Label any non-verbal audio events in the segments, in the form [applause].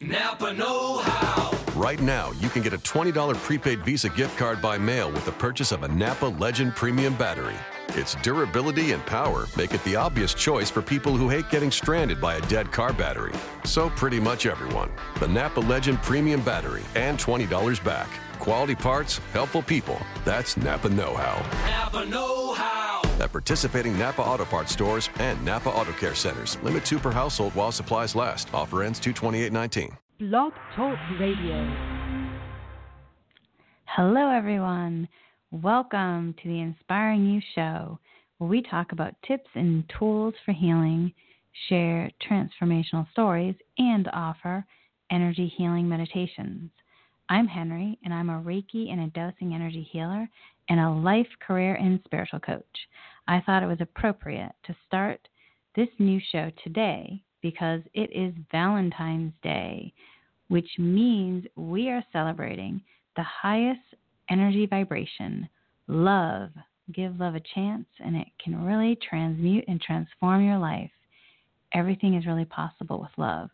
Napa Know How. Right now, you can get a $20 prepaid Visa gift card by mail with the purchase of a Napa Legend Premium battery. Its durability and power make it the obvious choice for people who hate getting stranded by a dead car battery. So, pretty much everyone. The Napa Legend Premium Battery and $20 back. Quality parts, helpful people. That's Napa Know How. Napa Know How. At participating Napa Auto Parts stores and Napa Auto Care centers. Limit two per household while supplies last. Offer ends 228.19. Blog Talk Radio. Hello, everyone. Welcome to the Inspiring You Show, where we talk about tips and tools for healing, share transformational stories, and offer energy healing meditations. I'm Henry, and I'm a Reiki and a dosing energy healer and a life, career, and spiritual coach. I thought it was appropriate to start this new show today because it is Valentine's Day, which means we are celebrating the highest energy vibration, love. Give love a chance, and it can really transmute and transform your life. Everything is really possible with love.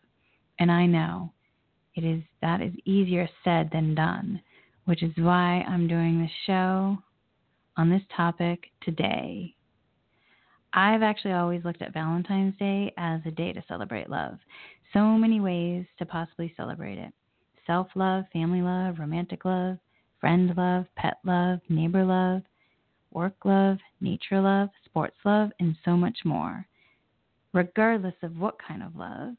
And I know it is that is easier said than done, which is why I'm doing this show on this topic today. I've actually always looked at Valentine's Day as a day to celebrate love. So many ways to possibly celebrate it self love, family love, romantic love, friend love, pet love, neighbor love, work love, nature love, sports love, and so much more. Regardless of what kind of love,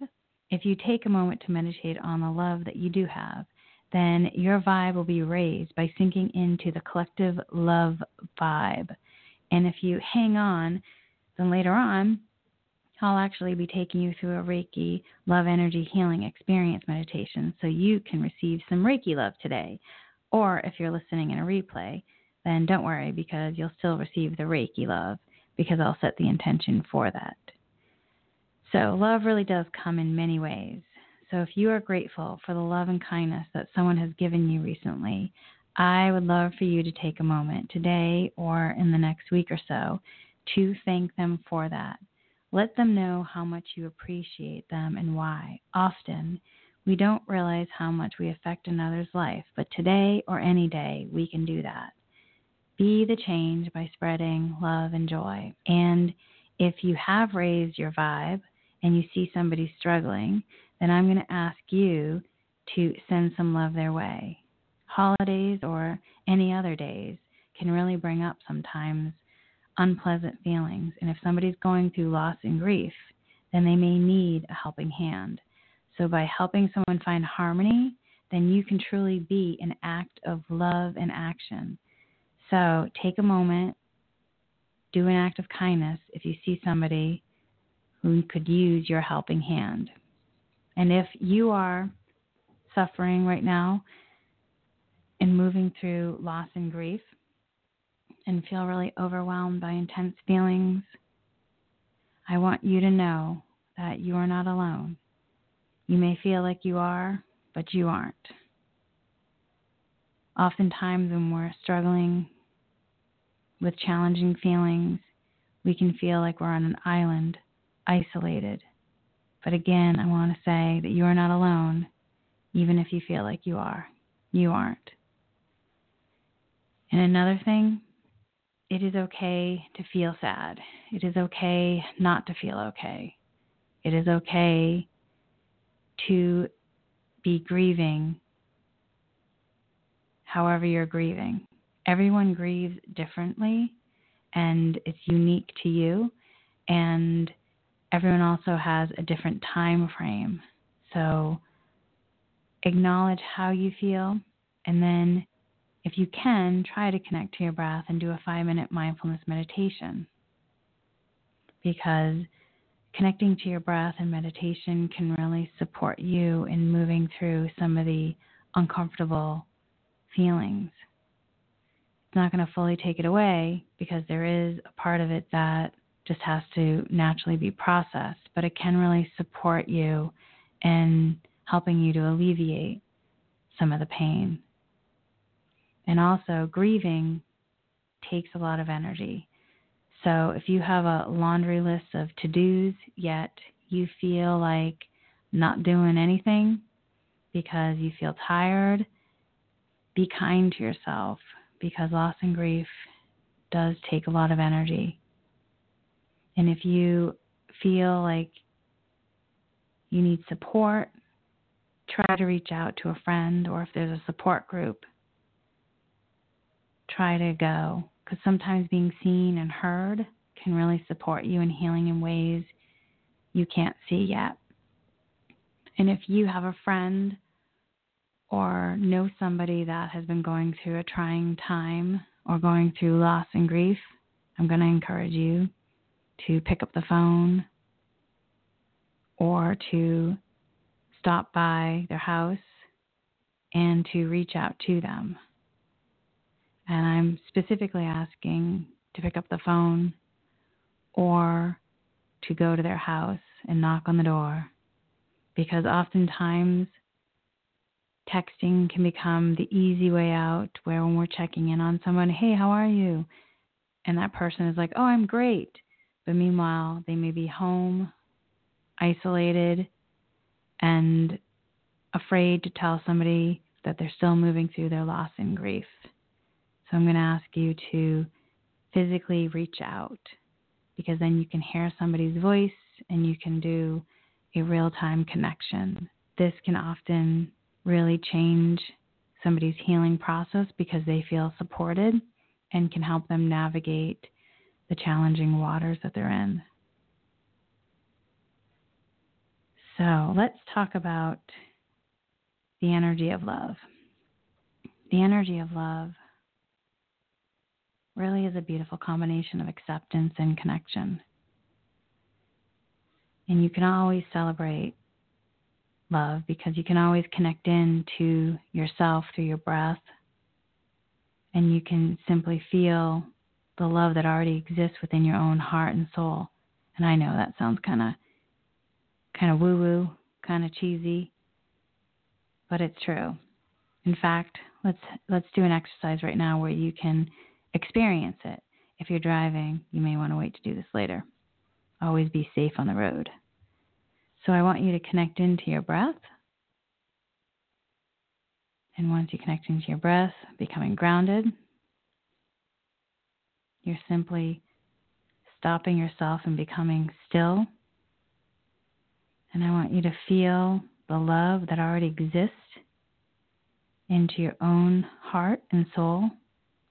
if you take a moment to meditate on the love that you do have, then your vibe will be raised by sinking into the collective love vibe. And if you hang on, then later on, I'll actually be taking you through a Reiki love energy healing experience meditation so you can receive some Reiki love today. Or if you're listening in a replay, then don't worry because you'll still receive the Reiki love because I'll set the intention for that. So, love really does come in many ways. So, if you are grateful for the love and kindness that someone has given you recently, I would love for you to take a moment today or in the next week or so to thank them for that. Let them know how much you appreciate them and why. Often, we don't realize how much we affect another's life, but today or any day, we can do that. Be the change by spreading love and joy. And if you have raised your vibe, and you see somebody struggling, then I'm going to ask you to send some love their way. Holidays or any other days can really bring up sometimes unpleasant feelings. And if somebody's going through loss and grief, then they may need a helping hand. So by helping someone find harmony, then you can truly be an act of love and action. So take a moment, do an act of kindness if you see somebody who could use your helping hand. And if you are suffering right now and moving through loss and grief and feel really overwhelmed by intense feelings, I want you to know that you are not alone. You may feel like you are, but you aren't. Oftentimes, when we're struggling with challenging feelings, we can feel like we're on an island isolated. But again, I want to say that you are not alone, even if you feel like you are. You aren't. And another thing, it is okay to feel sad. It is okay not to feel okay. It is okay to be grieving however you're grieving. Everyone grieves differently and it's unique to you. And everyone also has a different time frame. So acknowledge how you feel and then if you can, try to connect to your breath and do a 5-minute mindfulness meditation. Because connecting to your breath and meditation can really support you in moving through some of the uncomfortable feelings. It's not going to fully take it away because there is a part of it that just has to naturally be processed, but it can really support you in helping you to alleviate some of the pain. And also, grieving takes a lot of energy. So, if you have a laundry list of to dos, yet you feel like not doing anything, because you feel tired, be kind to yourself because loss and grief does take a lot of energy. And if you feel like you need support, try to reach out to a friend or if there's a support group, try to go because sometimes being seen and heard can really support you in healing in ways you can't see yet. And if you have a friend or know somebody that has been going through a trying time or going through loss and grief, I'm going to encourage you to pick up the phone or to stop by their house and to reach out to them. And I'm specifically asking to pick up the phone or to go to their house and knock on the door because oftentimes texting can become the easy way out where when we're checking in on someone, hey, how are you? And that person is like, oh, I'm great. But meanwhile, they may be home, isolated, and afraid to tell somebody that they're still moving through their loss and grief. So I'm going to ask you to physically reach out because then you can hear somebody's voice and you can do a real time connection. This can often really change somebody's healing process because they feel supported and can help them navigate the challenging waters that they're in. So let's talk about the energy of love. The energy of love really is a beautiful combination of acceptance and connection. And you can always celebrate love because you can always connect in to yourself through your breath. And you can simply feel the love that already exists within your own heart and soul. And I know that sounds kind of kind of woo-woo, kind of cheesy, but it's true. In fact, let's let's do an exercise right now where you can experience it. If you're driving, you may want to wait to do this later. Always be safe on the road. So I want you to connect into your breath. And once you connect into your breath, becoming grounded, you're simply stopping yourself and becoming still. And I want you to feel the love that already exists into your own heart and soul,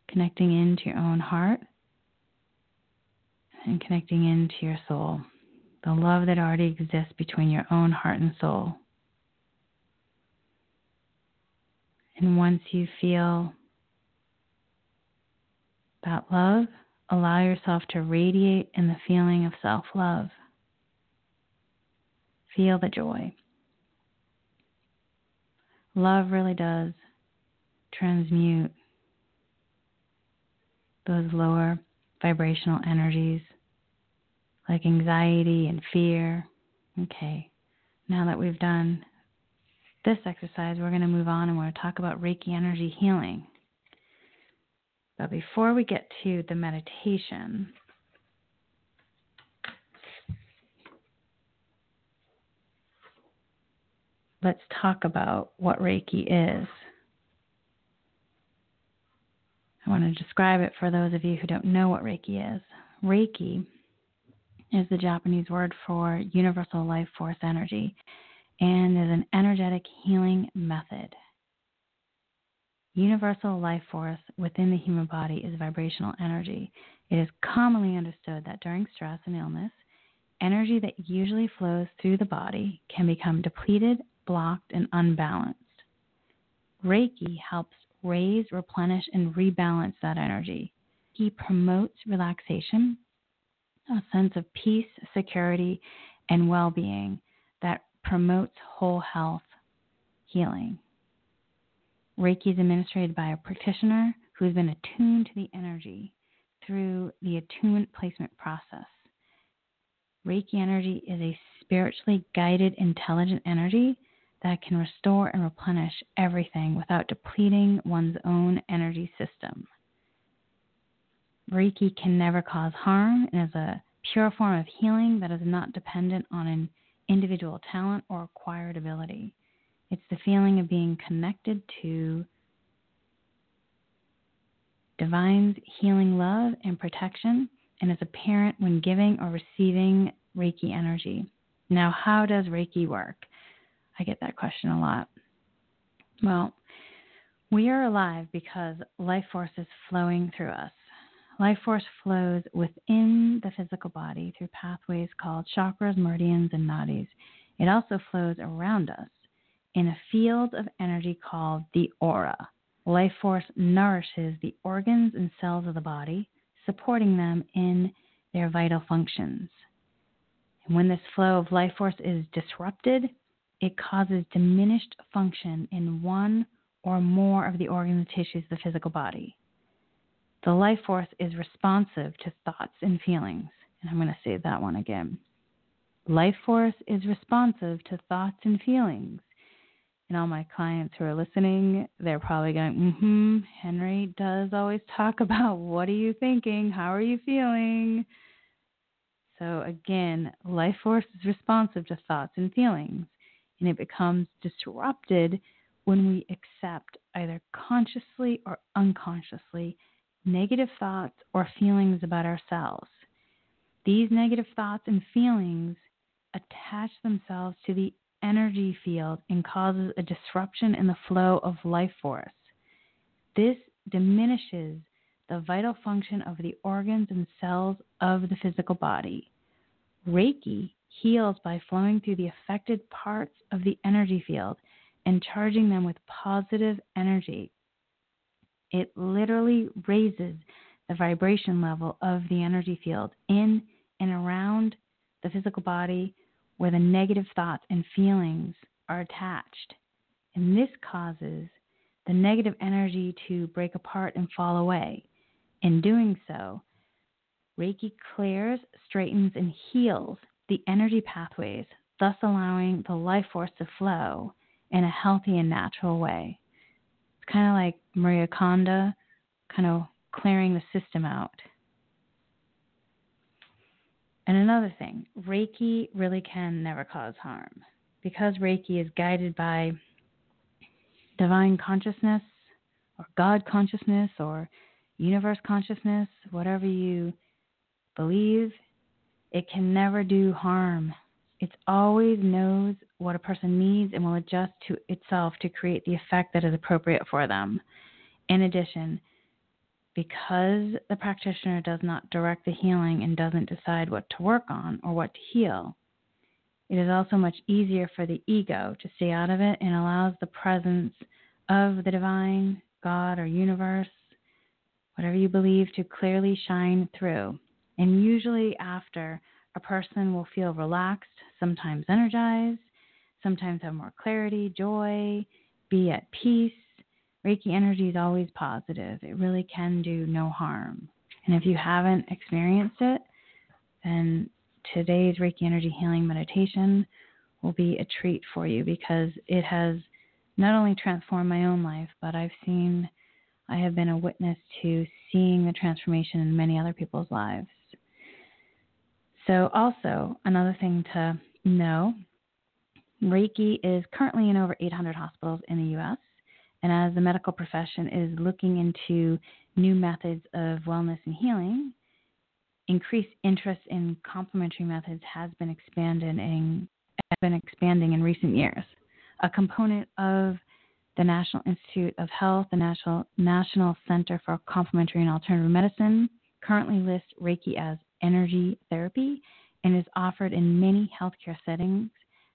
connecting into your own heart and connecting into your soul the love that already exists between your own heart and soul. And once you feel that love, allow yourself to radiate in the feeling of self love. Feel the joy. Love really does transmute those lower vibrational energies like anxiety and fear. Okay, now that we've done this exercise, we're going to move on and we're going to talk about Reiki energy healing. But before we get to the meditation, let's talk about what Reiki is. I want to describe it for those of you who don't know what Reiki is. Reiki is the Japanese word for universal life force energy and is an energetic healing method. Universal life force within the human body is vibrational energy. It is commonly understood that during stress and illness, energy that usually flows through the body can become depleted, blocked, and unbalanced. Reiki helps raise, replenish, and rebalance that energy. He promotes relaxation a sense of peace, security, and well being that promotes whole health healing. Reiki is administered by a practitioner who's been attuned to the energy through the attunement placement process. Reiki energy is a spiritually guided, intelligent energy that can restore and replenish everything without depleting one's own energy system. Reiki can never cause harm and is a pure form of healing that is not dependent on an individual talent or acquired ability. It's the feeling of being connected to divine's healing love and protection and is apparent when giving or receiving Reiki energy. Now, how does Reiki work? I get that question a lot. Well, we are alive because life force is flowing through us. Life force flows within the physical body through pathways called chakras, meridians, and nadis. It also flows around us in a field of energy called the aura. Life force nourishes the organs and cells of the body, supporting them in their vital functions. And when this flow of life force is disrupted, it causes diminished function in one or more of the organs and tissues of the physical body. The life force is responsive to thoughts and feelings. And I'm going to say that one again. Life force is responsive to thoughts and feelings. And all my clients who are listening, they're probably going, mm hmm, Henry does always talk [laughs] about what are you thinking? How are you feeling? So again, life force is responsive to thoughts and feelings. And it becomes disrupted when we accept either consciously or unconsciously negative thoughts or feelings about ourselves. These negative thoughts and feelings attach themselves to the energy field and causes a disruption in the flow of life force. This diminishes the vital function of the organs and cells of the physical body. Reiki heals by flowing through the affected parts of the energy field and charging them with positive energy. It literally raises the vibration level of the energy field in and around the physical body where the negative thoughts and feelings are attached. And this causes the negative energy to break apart and fall away. In doing so, Reiki clears, straightens, and heals the energy pathways, thus allowing the life force to flow in a healthy and natural way. It's kind of like Maria Kondo, kind of clearing the system out. And another thing, Reiki really can never cause harm because Reiki is guided by divine consciousness or God consciousness or universe consciousness, whatever you believe, it can never do harm. It always knows what a person needs and will adjust to itself to create the effect that is appropriate for them. In addition, because the practitioner does not direct the healing and doesn't decide what to work on or what to heal, it is also much easier for the ego to stay out of it and allows the presence of the divine, God, or universe, whatever you believe, to clearly shine through. And usually, after a person will feel relaxed, sometimes energized, sometimes have more clarity, joy, be at peace. Reiki energy is always positive. It really can do no harm. And if you haven't experienced it, then today's Reiki energy healing meditation will be a treat for you because it has not only transformed my own life, but I've seen, I have been a witness to seeing the transformation in many other people's lives. So, also, another thing to know Reiki is currently in over 800 hospitals in the U.S. And as the medical profession is looking into new methods of wellness and healing, increased interest in complementary methods has been been expanding in recent years. A component of the National Institute of Health, the National National Center for Complementary and Alternative Medicine, currently lists Reiki as energy therapy and is offered in many healthcare settings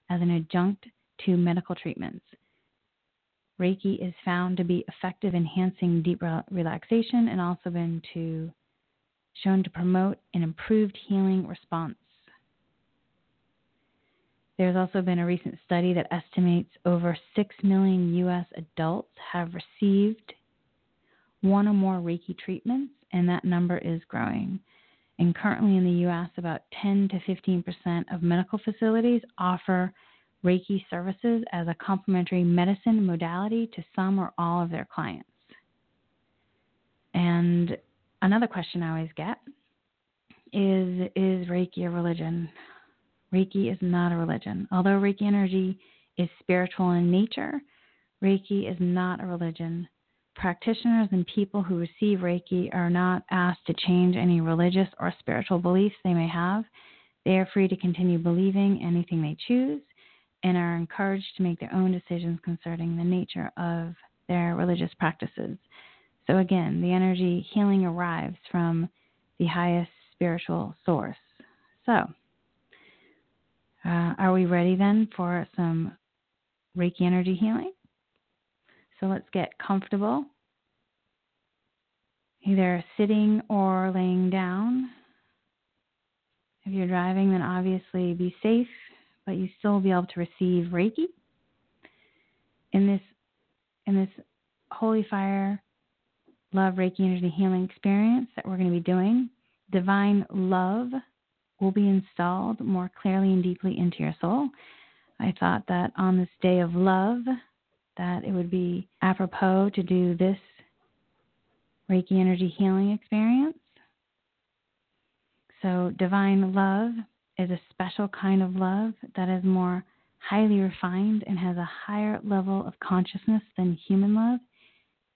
as an adjunct to medical treatments. Reiki is found to be effective in enhancing deep relaxation and also been to shown to promote an improved healing response. There's also been a recent study that estimates over 6 million US adults have received one or more Reiki treatments, and that number is growing. And currently in the US, about 10 to 15% of medical facilities offer Reiki services as a complementary medicine modality to some or all of their clients. And another question I always get is Is Reiki a religion? Reiki is not a religion. Although Reiki energy is spiritual in nature. Reiki is not a religion. Practitioners and people who receive Reiki are not asked to change any religious or spiritual beliefs they may have. They are free to continue believing anything they choose and are encouraged to make their own decisions concerning the nature of their religious practices. So, again, the energy healing arrives from the highest spiritual source. So, uh, are we ready then for some Reiki energy healing? So, let's get comfortable, either sitting or laying down. If you're driving, then obviously be safe, but you still be able to receive Reiki. In this in this holy fire love Reiki energy healing experience that we're going to be doing, divine love will be installed more clearly and deeply into your soul. I thought that on this day of love that it would be apropos to do this Reiki energy healing experience. So, divine love is a special kind of love that is more highly refined and has a higher level of consciousness than human love.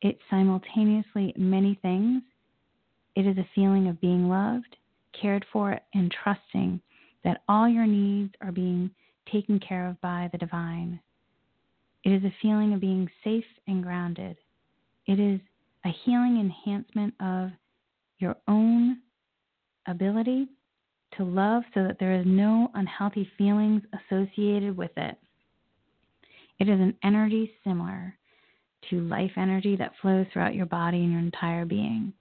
It's simultaneously many things. It is a feeling of being loved, cared for, and trusting that all your needs are being taken care of by the divine. It is a feeling of being safe and grounded. It is a healing enhancement of your own ability to love so that there is no unhealthy feelings associated with it. It is an energy similar to life energy that flows throughout your body and your entire being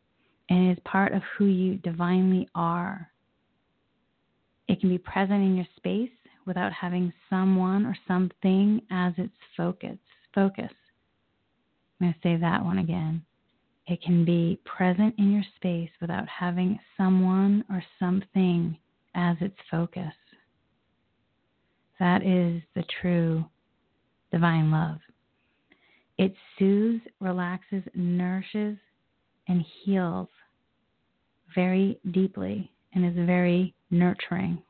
and is part of who you divinely are. It can be present in your space without having someone or something as its focus. Focus. I'm going to say that one again. It can be present in your space without having someone or something as its focus. That is the true divine love. It soothes, relaxes, nourishes, and heals very deeply and is very nurturing.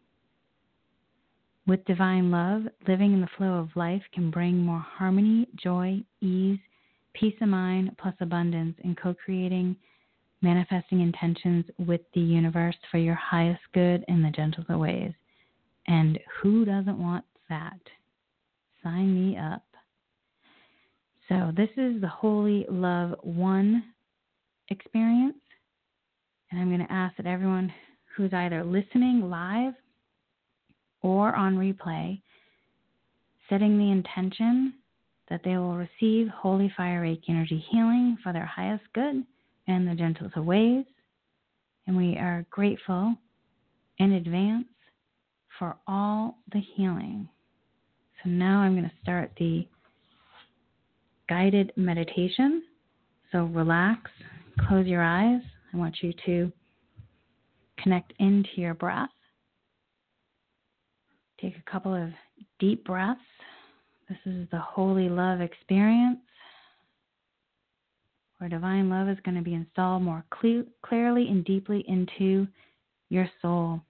With divine love, living in the flow of life can bring more harmony, joy, ease, peace of mind, plus abundance in co creating manifesting intentions with the universe for your highest good in the gentlest ways. And who doesn't want that? Sign me up. So, this is the Holy Love One experience. And I'm going to ask that everyone who's either listening live or on replay, setting the intention that they will receive Holy Fire energy healing for their highest good and the gentlest of ways. And we are grateful in advance for all the healing. So now I'm going to start the guided meditation. So relax, close your eyes. I want you to connect into your breath. Take a couple of deep breaths. This is the holy love experience where divine love is going to be installed more cle- clearly and deeply into your soul.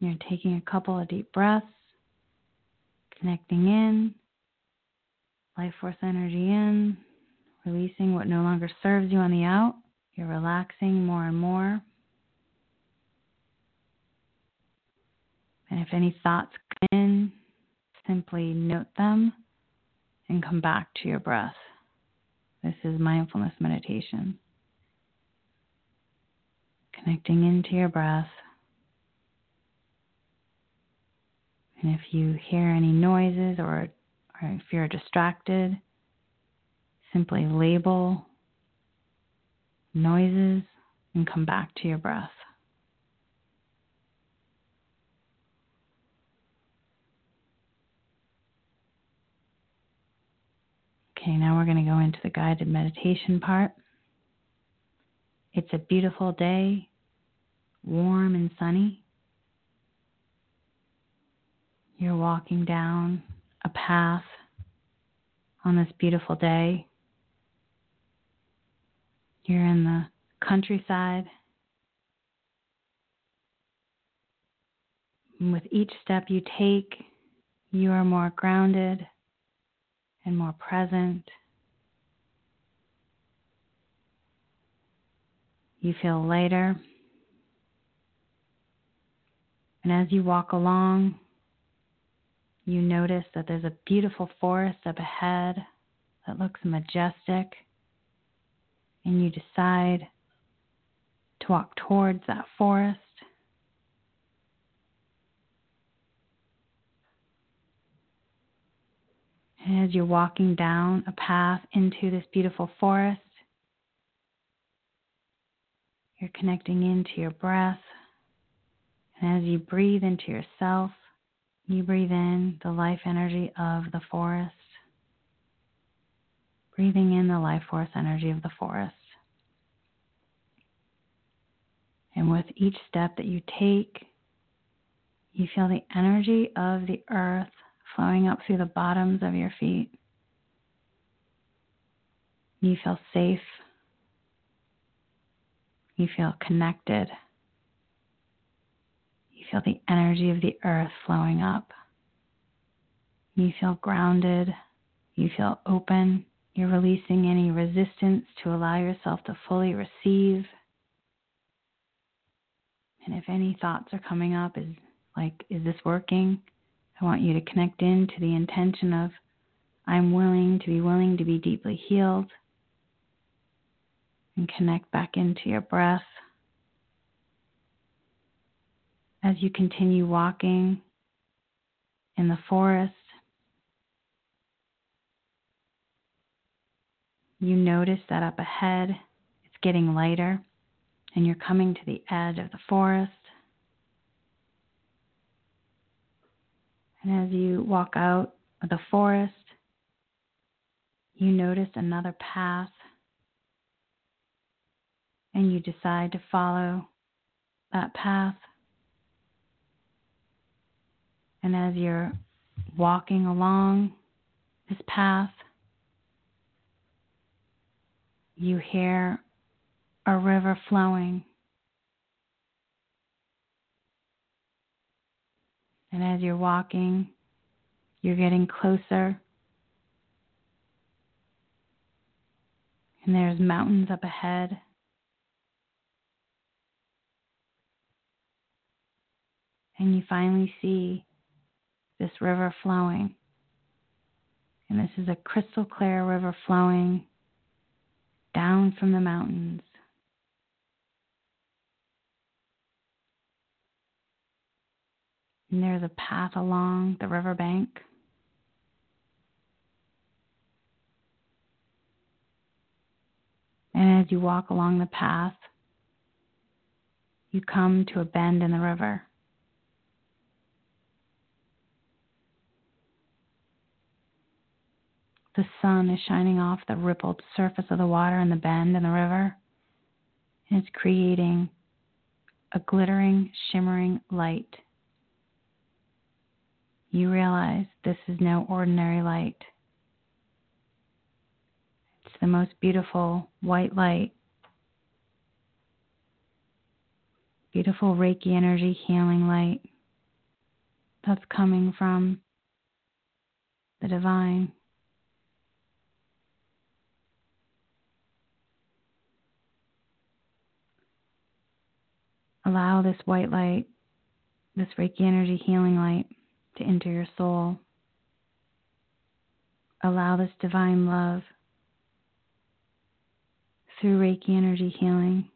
You're taking a couple of deep breaths, connecting in, life force energy in, releasing what no longer serves you on the out. You're relaxing more and more. And if any thoughts come in, simply note them and come back to your breath. This is mindfulness meditation. Connecting into your breath. And if you hear any noises or, or if you're distracted, simply label noises and come back to your breath. Okay, now we're going to go into the guided meditation part. It's a beautiful day, warm and sunny. You're walking down a path on this beautiful day. You're in the countryside. And with each step you take, you are more grounded and more present. You feel lighter. And as you walk along, you notice that there's a beautiful forest up ahead that looks majestic. And you decide to walk towards that forest. And as you're walking down a path into this beautiful forest, you're connecting into your breath. And as you breathe into yourself, you breathe in the life energy of the forest, breathing in the life force energy of the forest. And with each step that you take, you feel the energy of the earth flowing up through the bottoms of your feet. You feel safe. You feel connected. You feel the energy of the earth flowing up. You feel grounded. You feel open. You're releasing any resistance to allow yourself to fully receive. And if any thoughts are coming up, is like, is this working? I want you to connect into the intention of I'm willing to be willing to be deeply healed and connect back into your breath. As you continue walking in the forest, you notice that up ahead it's getting lighter and you're coming to the edge of the forest. And as you walk out of the forest, you notice another path and you decide to follow that path. And as you're walking along this path, you hear a river flowing. And as you're walking, you're getting closer. And there's mountains up ahead. And you finally see this river flowing. And this is a crystal clear river flowing down from the mountains. And there's a path along the riverbank. And as you walk along the path, you come to a bend in the river. The sun is shining off the rippled surface of the water in the bend in the river, and it's creating a glittering, shimmering light you realize this is no ordinary light. It's the most beautiful white light, beautiful Reiki energy healing light that's coming from the divine. Allow this white light, this Reiki energy healing light, to enter your soul. Allow this divine love through Reiki energy healing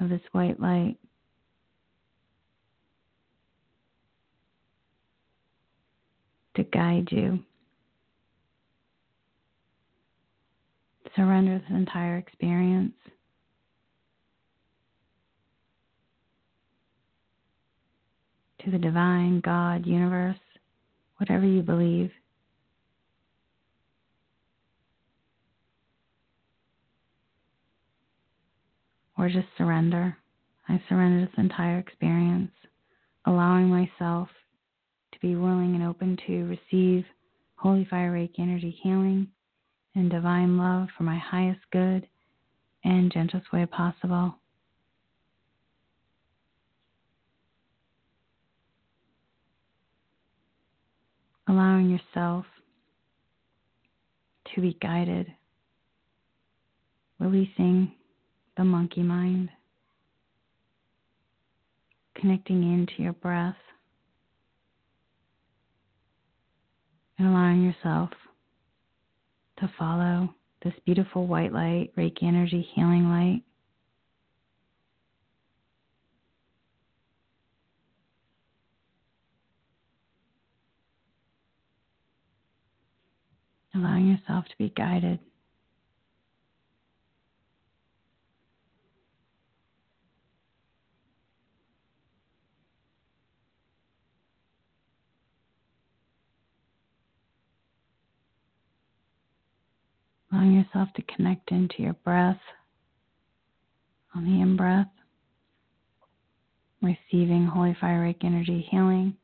of this white light. To guide you. Surrender this entire experience. To the divine, God, universe, whatever you believe. Or just surrender. I surrender this entire experience, allowing myself to be willing and open to receive Holy Fire Reiki energy healing and divine love for my highest good and gentlest way possible. Allowing yourself to be guided, releasing the monkey mind, connecting into your breath, and allowing yourself to follow this beautiful white light, Reiki energy healing light. Allowing yourself to be guided. allowing yourself to connect into your breath on the in breath, receiving Holy Fire energy healing.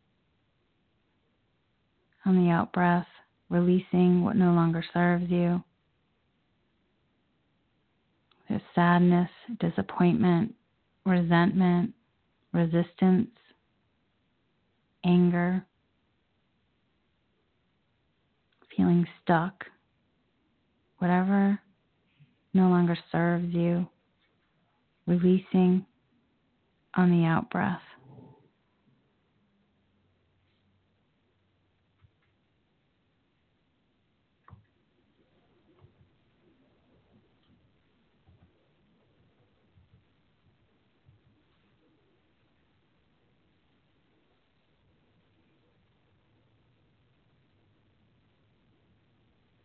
On the out breath, releasing what no longer serves you. There's sadness, disappointment, resentment, resistance, anger, feeling stuck whatever no longer serves you, releasing on the out breath.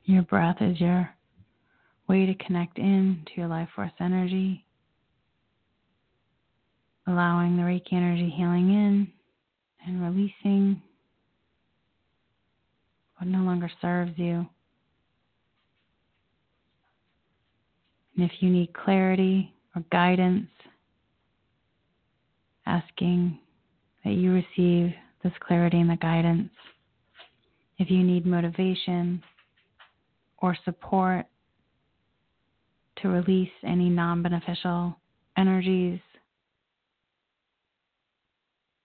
Your breath is your way to connect in to your life force energy, allowing the Reiki energy healing in and releasing what no longer serves you. And if you need clarity or guidance, asking that you receive this clarity and the guidance. If you need motivation or support, to release any non beneficial energies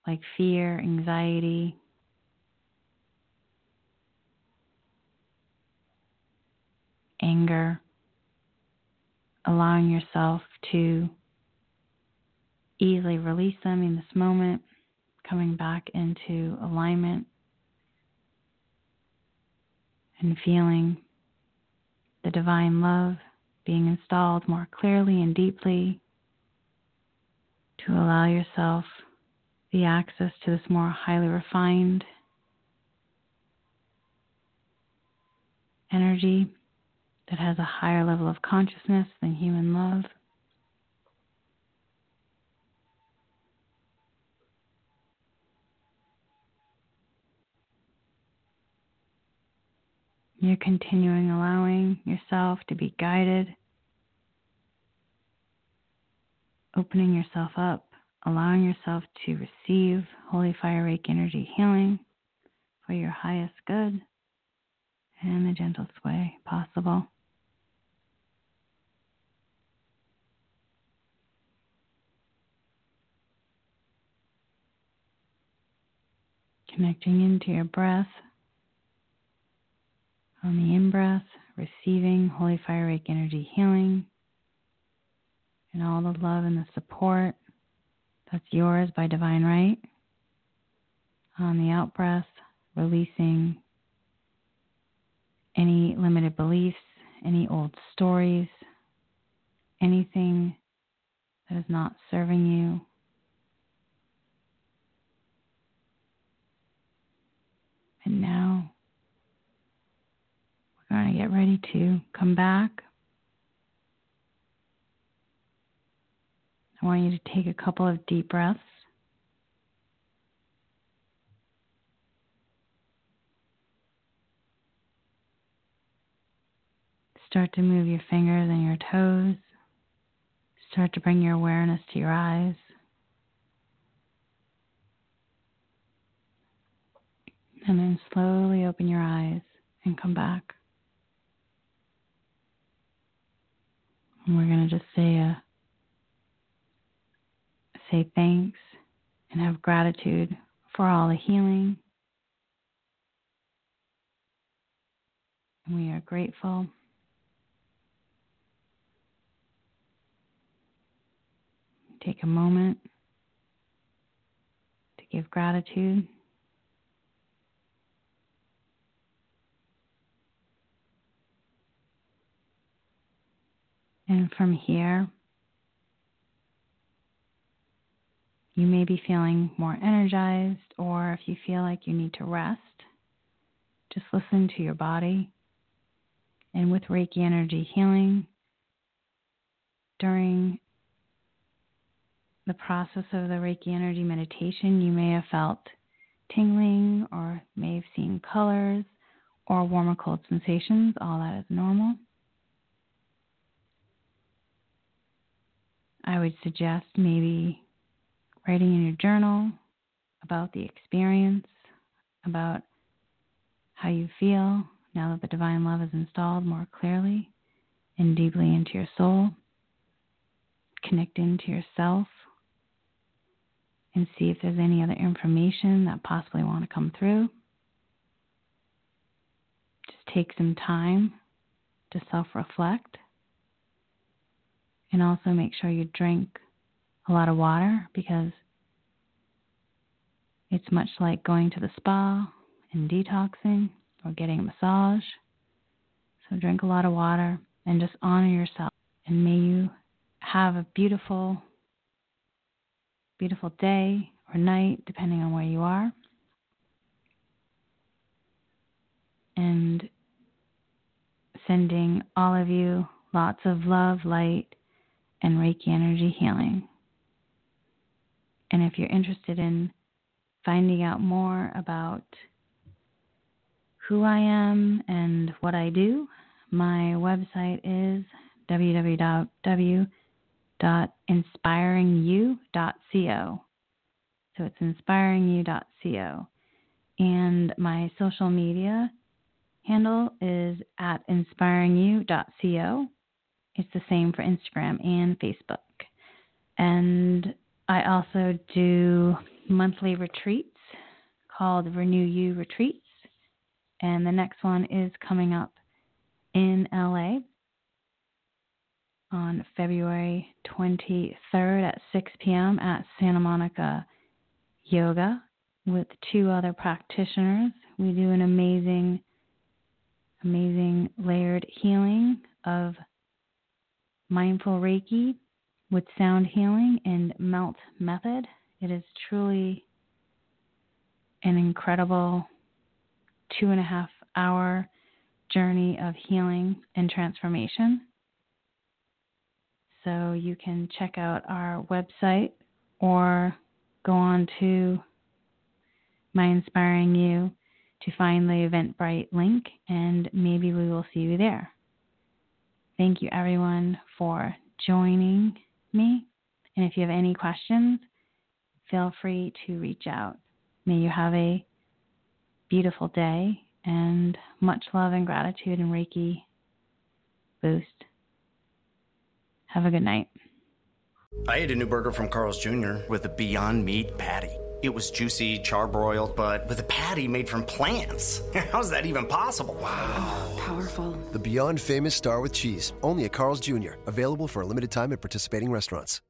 like fear, anxiety, anger, allowing yourself to easily release them in this moment, coming back into alignment and feeling the divine love being installed more clearly and deeply to allow yourself the access to this more highly refined energy that has a higher level of consciousness than human love. You're continuing allowing yourself to be guided, opening yourself up, allowing yourself to receive Holy Fire Reiki energy healing for your highest good in the gentlest way possible. Connecting into your breath on the in breath, receiving Holy Fire Reiki energy healing and all the love and the support that's yours by divine right. On the out breath, releasing any limited beliefs, any old stories, anything that is not serving you. And now going to get ready to come back. I want you to take a couple of deep breaths. Start to move your fingers and your toes. Start to bring your awareness to your eyes. And then slowly open your eyes and come back. And we're going to just say a say thanks and have gratitude for all the healing, We are grateful. Take a moment to give gratitude. And from here, you may be feeling more energized, or if you feel like you need to rest, just listen to your body. And with Reiki energy healing, during the process of the Reiki energy meditation, you may have felt tingling or may have seen colors or warm or cold sensations. All that is normal. I would suggest maybe writing in your journal about the experience, about how you feel now that the divine love is installed more clearly and deeply into your soul. Connect into yourself and see if there's any other information that possibly want to come through. Just take some time to self reflect and also make sure you drink a lot of water because it's much like going to the spa and detoxing or getting a massage. So drink a lot of water and just honor yourself. And may you have a beautiful, beautiful day or night, depending on where you are. And sending all of you lots of love, light, and Reiki energy healing. And if you're interested in finding out more about who I am and what I do, my website is www.inspiringyou.co. So it's inspiringyou.co. And my social media handle is at inspiringyou.co. It's the same for Instagram and Facebook. And I also do monthly retreats called Renew You Retreats. And the next one is coming up in LA on February 23rd at 6 p.m. at Santa Monica Yoga with two other practitioners. We do an amazing, amazing layered healing of mindful Reiki with sound healing and melt method. It is truly an incredible two and a half hour journey of healing and transformation. So you can check out our website or go on to My Inspiring You to find the Eventbrite link, and maybe we will see you there. Thank you, everyone, for joining me. And if you have any questions, feel free to reach out. May you have a beautiful day and much love and gratitude and Reiki boost. Have a good night. I ate a new burger from Carl's Jr. with a Beyond Meat patty. It was juicy, charbroiled, but with a patty made from plants. [laughs] How's that even possible? Wow. Powerful. The Beyond Famous Star with Cheese, only at Carl's Jr., available for a limited time at participating restaurants.